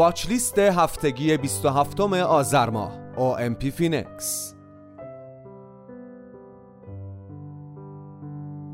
watch list هفتگی 27 آذر ماه. OMP فینکس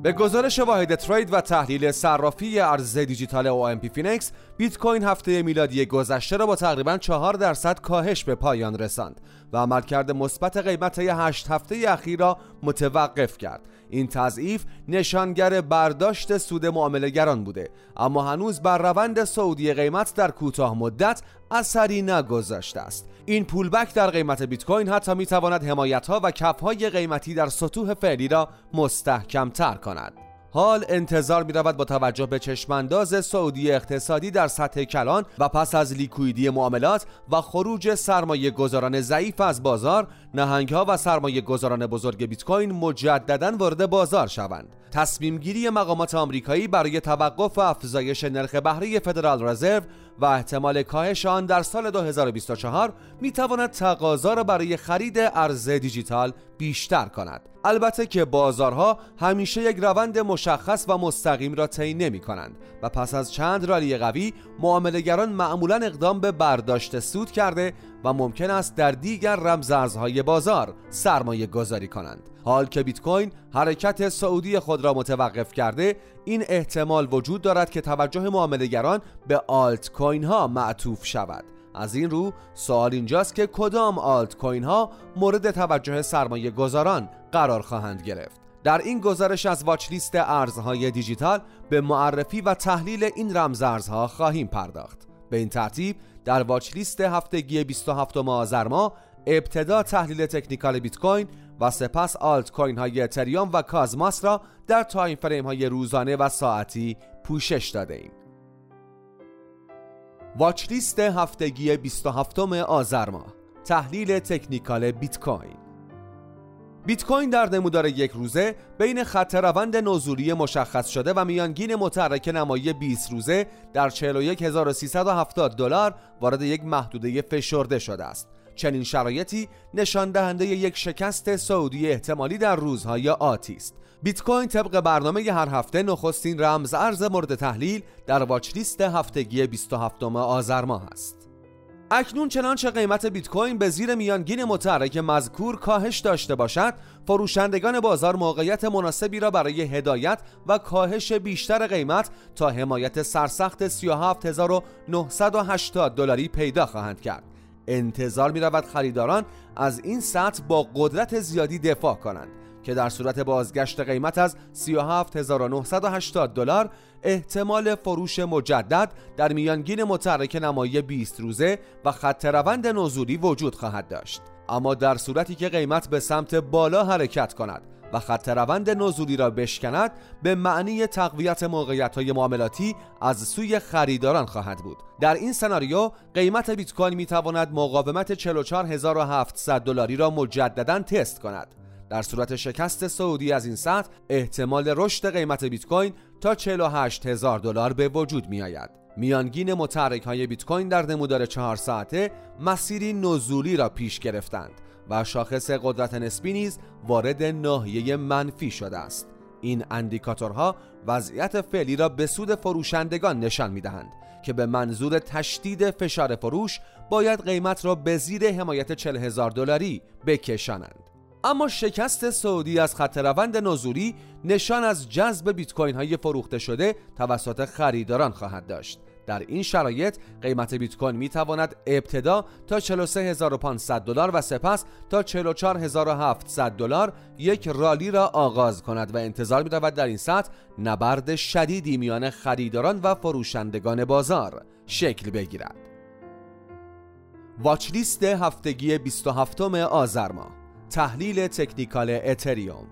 به گزارش واحد trade و تحلیل صرافی ارز دیجیتال OMP فینکس بیت کوین هفته میلادی گذشته را با تقریبا 4 درصد کاهش به پایان رساند و عملکرد مثبت قیمت 8 هفته اخیر را متوقف کرد. این تضعیف نشانگر برداشت سود معاملهگران بوده اما هنوز بر روند سعودی قیمت در کوتاه مدت اثری نگذاشته است. این پولبک در قیمت بیت کوین حتی می تواند حمایت ها و کف های قیمتی در سطوح فعلی را مستحکم تر کند. حال انتظار می رود با توجه به چشمانداز سعودی اقتصادی در سطح کلان و پس از لیکویدی معاملات و خروج سرمایه گذاران ضعیف از بازار نهنگ ها و سرمایه گذاران بزرگ بیت کوین مجددا وارد بازار شوند. تصمیم گیری مقامات آمریکایی برای توقف افزایش نرخ بهره فدرال رزرو و احتمال کاهش آن در سال 2024 می تواند تقاضا را برای خرید ارز دیجیتال بیشتر کند. البته که بازارها همیشه یک روند مشخص و مستقیم را طی نمی کنند و پس از چند رالی قوی معاملهگران معمولا اقدام به برداشت سود کرده و ممکن است در دیگر رمزارزهای بازار سرمایه گذاری کنند. حال که بیت کوین حرکت سعودی خود را متوقف کرده این احتمال وجود دارد که توجه معاملهگران به آلت کوین ها معطوف شود. از این رو سوال اینجاست که کدام آلت کوین ها مورد توجه سرمایه گذاران قرار خواهند گرفت. در این گزارش از واچ لیست ارزهای دیجیتال به معرفی و تحلیل این رمزارزها خواهیم پرداخت. به این ترتیب در واچ لیست هفتگی 27 آذر ماه ابتدا تحلیل تکنیکال بیت کوین و سپس آلت کوین های اتریوم و کازماس را در time frame های روزانه و ساعتی پوشش داده ایم. watch list هفتگی 27 آذر ماه تحلیل تکنیکال بیت کوین بیت کوین در نمودار یک روزه بین خط روند نزولی مشخص شده و میانگین متحرک نمایی 20 روزه در 41370 دلار وارد یک محدوده فشرده شده است. چنین شرایطی نشان دهنده یک شکست سعودی احتمالی در روزهای آتی است. بیت کوین طبق برنامه هر هفته نخستین رمز ارز مورد تحلیل در واچ لیست هفتگی 27 آذر ماه است. اکنون چنانچه قیمت بیت کوین به زیر میانگین متحرک مذکور کاهش داشته باشد فروشندگان بازار موقعیت مناسبی را برای هدایت و کاهش بیشتر قیمت تا حمایت سرسخت 37980 دلاری پیدا خواهند کرد انتظار می رود خریداران از این سطح با قدرت زیادی دفاع کنند که در صورت بازگشت قیمت از 37980 دلار احتمال فروش مجدد در میانگین متحرک نمایی 20 روزه و خط روند نزولی وجود خواهد داشت. اما در صورتی که قیمت به سمت بالا حرکت کند و خط روند نزولی را بشکند به معنی تقویت موقعیت های معاملاتی از سوی خریداران خواهد بود در این سناریو قیمت بیت کوین می تواند مقاومت 44700 دلاری را مجددا تست کند در صورت شکست سعودی از این سطح احتمال رشد قیمت بیت کوین تا 48 هزار دلار به وجود می آید. میانگین متحرک های بیت کوین در نمودار چهار ساعته مسیری نزولی را پیش گرفتند و شاخص قدرت نسبی نیز وارد ناحیه منفی شده است. این اندیکاتورها وضعیت فعلی را به سود فروشندگان نشان می دهند که به منظور تشدید فشار فروش باید قیمت را به زیر حمایت 40 هزار دلاری بکشانند. اما شکست سعودی از خط روند نزولی نشان از جذب بیت کوین های فروخته شده توسط خریداران خواهد داشت در این شرایط قیمت بیت کوین می تواند ابتدا تا 43500 دلار و سپس تا 44700 دلار یک رالی را آغاز کند و انتظار می رود در این سطح نبرد شدیدی میان خریداران و فروشندگان بازار شکل بگیرد. واچ لیست هفتگی 27 آذر ماه تحلیل تکنیکال اتریوم.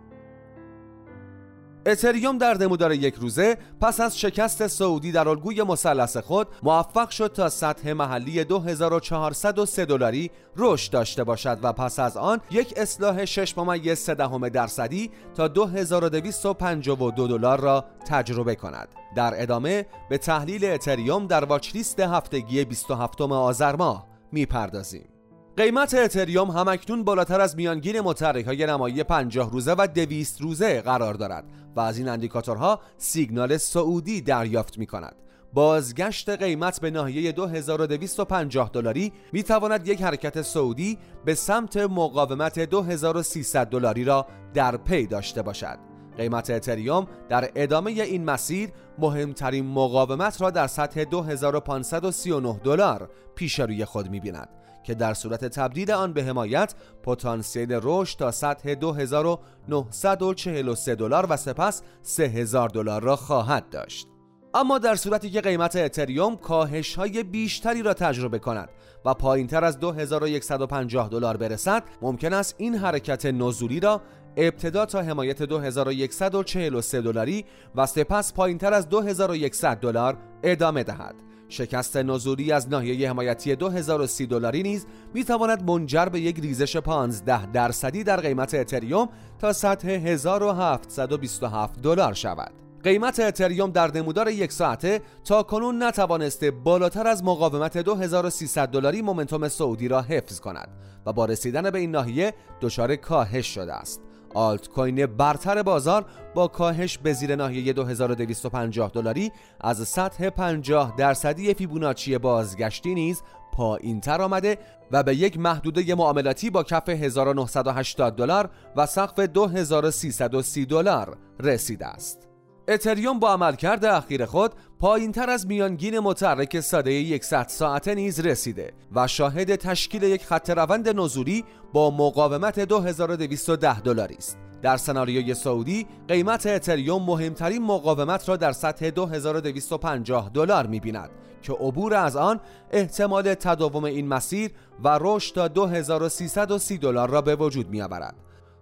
اتریوم در نمودار یک روزه پس از شکست سعودی در الگوی مثلث خود موفق شد تا سطح محلی 2403 دلاری رشد داشته باشد و پس از آن یک اصلاح 6 ممیز 3 دهم درصدی تا 2252 دلار را تجربه کند. در ادامه به تحلیل اتریوم در واچ لیست هفتگی 27 آذر ماه می‌پردازیم. قیمت اتریوم همکنون بالاتر از میانگین متحرک های نمایی 50 روزه و 200 روزه قرار دارد و از این اندیکاتورها سیگنال سعودی دریافت می کند بازگشت قیمت به ناحیه 2250 دلاری می تواند یک حرکت سعودی به سمت مقاومت 2300 دلاری را در پی داشته باشد. قیمت اتریوم در ادامه این مسیر مهمترین مقاومت را در سطح 2539 دلار پیش روی خود می بیند که در صورت تبدیل آن به حمایت پتانسیل رشد تا سطح 2943 دلار و سپس 3000 دلار را خواهد داشت. اما در صورتی که قیمت اتریوم کاهش های بیشتری را تجربه کند و پایین تر از 2150 دلار برسد ممکن است این حرکت نزولی را ابتدا تا حمایت 2143 دلاری و سپس پایین تر از 2100 دلار ادامه دهد شکست نزولی از ناحیه حمایتی 2030 دلاری نیز می تواند منجر به یک ریزش 15 درصدی در قیمت اتریوم تا سطح 1727 دلار شود. قیمت اتریوم در نمودار یک ساعته تا کنون نتوانسته بالاتر از مقاومت 2300 دلاری مومنتوم سعودی را حفظ کند و با رسیدن به این ناحیه دچار کاهش شده است. آلت کوین برتر بازار با کاهش به زیر ناحیه 2250 دلاری از سطح 50 درصدی فیبوناچی بازگشتی نیز پایین تر آمده و به یک محدوده معاملاتی با کف 1980 دلار و سقف 2330 دلار رسیده است. اتریوم با عملکرد اخیر خود پایین تر از میانگین متحرک ساده 100 ساعته نیز رسیده و شاهد تشکیل یک خط روند نزولی با مقاومت 2210 دلاری است. در سناریوی سعودی قیمت اتریوم مهمترین مقاومت را در سطح 2250 دلار می‌بیند که عبور از آن احتمال تداوم این مسیر و رشد تا 2330 دلار را به وجود می‌آورد.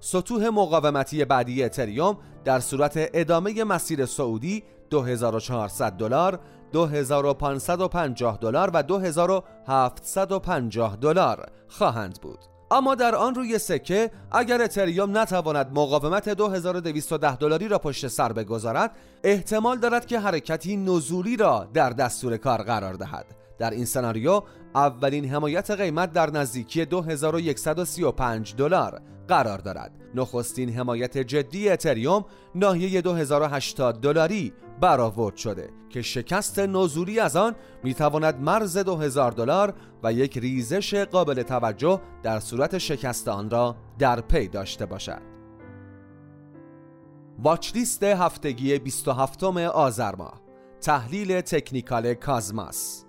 سطوح مقاومتی بعدی اتریوم در صورت ادامه مسیر سعودی 2400 دلار، 2550 دلار و 2750 دلار خواهند بود. اما در آن روی سکه اگر اتریوم نتواند مقاومت 2210 دلاری را پشت سر بگذارد احتمال دارد که حرکتی نزولی را در دستور کار قرار دهد در این سناریو اولین حمایت قیمت در نزدیکی 2135 دلار قرار دارد. نخستین حمایت جدی اتریوم ناحیه 2080 دلاری برآورد شده که شکست نزولی از آن می‌تواند مرز 2000 دلار و یک ریزش قابل توجه در صورت شکست آن را در پی داشته باشد. واچلیست هفتگی 27 آذر ماه. تحلیل تکنیکال کازماس.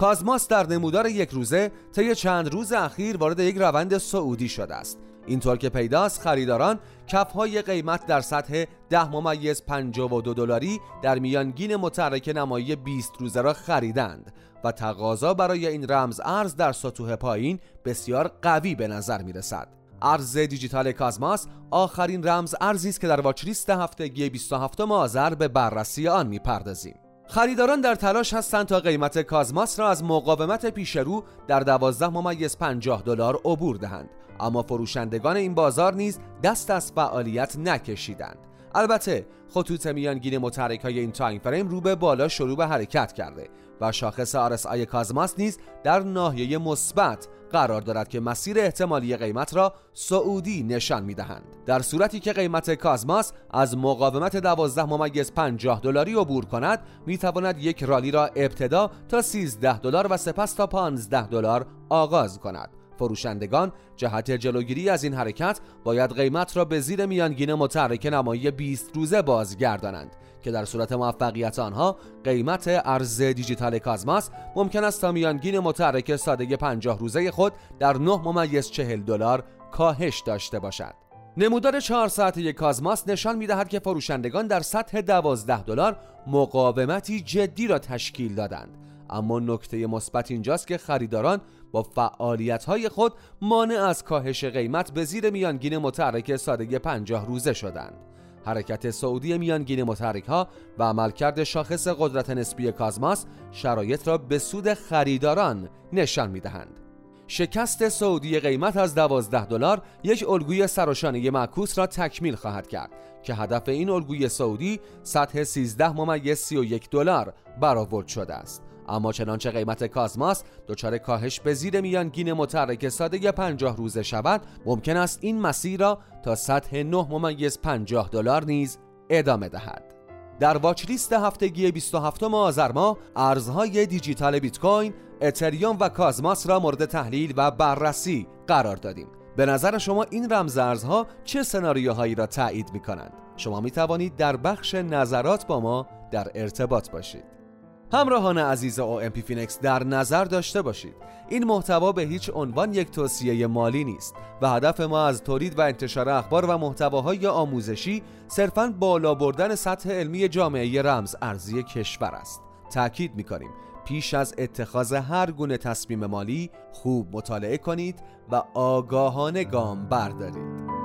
کازماس در نمودار یک روزه طی چند روز اخیر وارد یک روند سعودی شده است اینطور که پیداست خریداران کفهای قیمت در سطح 10 ممیز 52 دلاری در میانگین متحرک نمایی 20 روزه را خریدند و تقاضا برای این رمز ارز در سطوح پایین بسیار قوی به نظر می رسد. ارز دیجیتال کازماس آخرین رمز ارزی است که در watch list هفتگی 27 آذر به بررسی آن می‌پردازیم. خریداران در تلاش هستند تا قیمت کازماس را از مقاومت پیشرو در 12 ممیز 50 دلار عبور دهند. اما فروشندگان این بازار نیز دست از فعالیت نکشیدند. البته خطوط میانگین متحرک های این time frame رو به بالا شروع به حرکت کرده. و شاخص RSI کازماس نیز در ناحیه مثبت قرار دارد که مسیر احتمالی قیمت را سعودی نشان می دهند. در صورتی که قیمت کازماس از مقاومت 12 ممیز 50 دلاری عبور کند می تواند یک رالی را ابتدا تا 13 دلار و سپس تا 15 دلار آغاز کند فروشندگان جهت جلوگیری از این حرکت باید قیمت را به زیر میانگین متحرک نمایی 20 روزه بازگردانند که در صورت موفقیت آنها قیمت ارز دیجیتال کازماس ممکن است تا میانگین متحرک ساده 50 روزه خود در 9 ممیز 40 دلار کاهش داشته باشد. نمودار 4 ساعته کازماس نشان می‌دهد که فروشندگان در سطح 12 دلار مقاومتی جدی را تشکیل دادند اما نکته مثبت اینجاست که خریداران با فعالیت های خود مانع از کاهش قیمت به زیر میانگین متحرک ساده 50 روزه شدند حرکت سعودی میانگین متحرک ها و عملکرد شاخص قدرت نسبی کازماس شرایط را به سود خریداران نشان می دهند. شکست سعودی قیمت از 12 دلار یک الگوی سراشانه معکوس را تکمیل خواهد کرد که هدف این الگوی سعودی سطح 13 ممیز 31 دلار برآورد شده است اما چنانچه قیمت کازماس دچار کاهش به زیر میانگین متحرک ساده 50 روزه شود ممکن است این مسیر را تا سطح 9 ممیز 50 دلار نیز ادامه دهد در watch list هفتگی 27 آذر ماه ارزهای دیجیتال بیت کوین، اتریوم و کازماس را مورد تحلیل و بررسی قرار دادیم. به نظر شما این رمزارزها چه سناریوهایی را تایید می کنند؟ شما می توانید در بخش نظرات با ما در ارتباط باشید. همراهان عزیز OMP فینکس در نظر داشته باشید. این محتوا به هیچ عنوان یک توصیه مالی نیست و هدف ما از تولید و انتشار اخبار و محتواهای آموزشی صرفا بالا بردن سطح علمی جامعه رمز ارزی کشور است. تأکید می‌کنیم پیش از اتخاذ هر گونه تصمیم مالی خوب مطالعه کنید و آگاهانه گام بردارید.